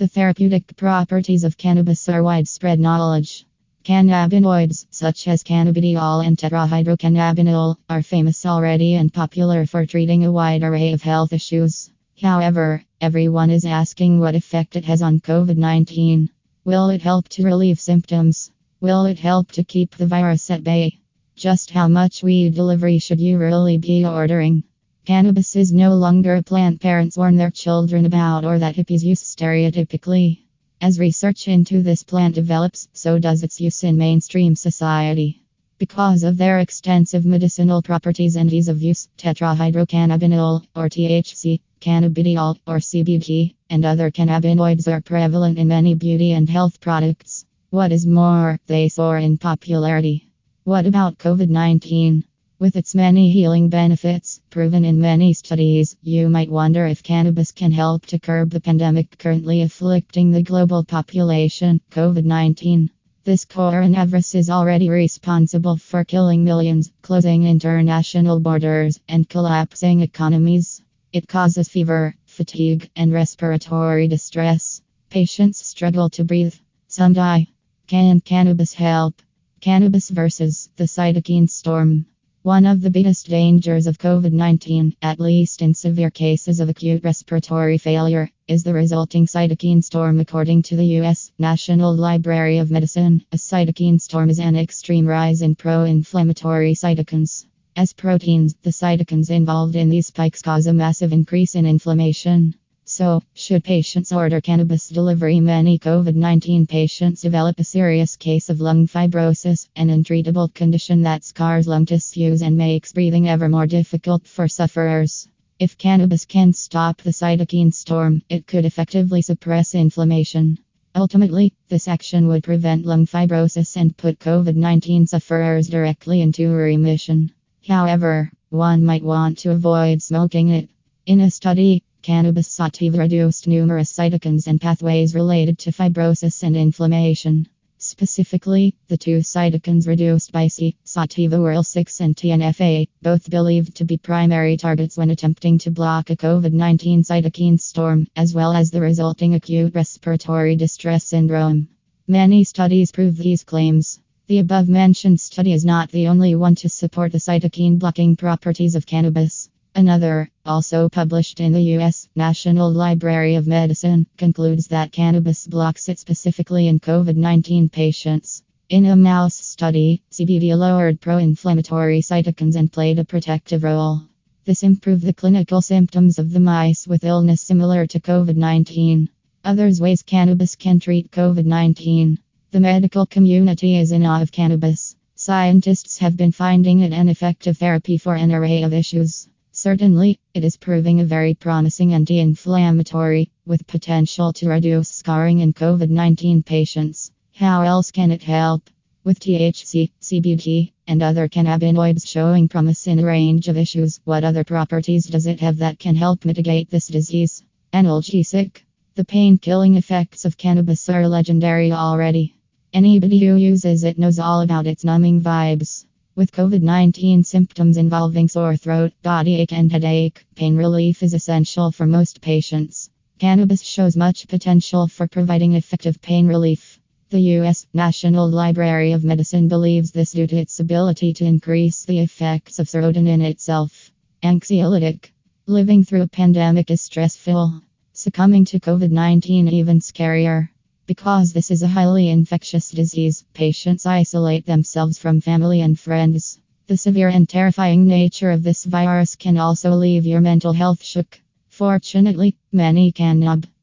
The therapeutic properties of cannabis are widespread knowledge. Cannabinoids, such as cannabidiol and tetrahydrocannabinol, are famous already and popular for treating a wide array of health issues. However, everyone is asking what effect it has on COVID 19. Will it help to relieve symptoms? Will it help to keep the virus at bay? Just how much weed delivery should you really be ordering? Cannabis is no longer a plant parents warn their children about or that hippies use stereotypically. As research into this plant develops, so does its use in mainstream society. Because of their extensive medicinal properties and ease of use, tetrahydrocannabinol, or THC, cannabidiol, or CBD, and other cannabinoids are prevalent in many beauty and health products. What is more, they soar in popularity. What about COVID 19? With its many healing benefits, proven in many studies, you might wonder if cannabis can help to curb the pandemic currently afflicting the global population, COVID 19. This coronavirus is already responsible for killing millions, closing international borders, and collapsing economies. It causes fever, fatigue, and respiratory distress. Patients struggle to breathe. Some die. Can cannabis help? Cannabis versus the cytokine storm. One of the biggest dangers of COVID 19, at least in severe cases of acute respiratory failure, is the resulting cytokine storm. According to the U.S. National Library of Medicine, a cytokine storm is an extreme rise in pro inflammatory cytokines. As proteins, the cytokines involved in these spikes cause a massive increase in inflammation. So, should patients order cannabis delivery? Many COVID 19 patients develop a serious case of lung fibrosis, an untreatable condition that scars lung tissues and makes breathing ever more difficult for sufferers. If cannabis can stop the cytokine storm, it could effectively suppress inflammation. Ultimately, this action would prevent lung fibrosis and put COVID 19 sufferers directly into remission. However, one might want to avoid smoking it. In a study, Cannabis sativa reduced numerous cytokines and pathways related to fibrosis and inflammation. Specifically, the two cytokines reduced by C, sativa IL-6 and TNF-A, both believed to be primary targets when attempting to block a COVID-19 cytokine storm, as well as the resulting acute respiratory distress syndrome. Many studies prove these claims. The above mentioned study is not the only one to support the cytokine blocking properties of cannabis. Another, also published in the U.S. National Library of Medicine, concludes that cannabis blocks it specifically in COVID 19 patients. In a mouse study, CBD lowered pro inflammatory cytokines and played a protective role. This improved the clinical symptoms of the mice with illness similar to COVID 19. Others ways cannabis can treat COVID 19. The medical community is in awe of cannabis. Scientists have been finding it an effective therapy for an array of issues. Certainly, it is proving a very promising anti inflammatory, with potential to reduce scarring in COVID 19 patients. How else can it help? With THC, CBD, and other cannabinoids showing promise in a range of issues, what other properties does it have that can help mitigate this disease? Analgesic. The pain killing effects of cannabis are legendary already. Anybody who uses it knows all about its numbing vibes. With COVID 19 symptoms involving sore throat, body ache, and headache, pain relief is essential for most patients. Cannabis shows much potential for providing effective pain relief. The U.S. National Library of Medicine believes this due to its ability to increase the effects of serotonin itself. Anxiolytic. Living through a pandemic is stressful. Succumbing to COVID 19 even scarier. Because this is a highly infectious disease, patients isolate themselves from family and friends. The severe and terrifying nature of this virus can also leave your mental health shook. Fortunately, many cannab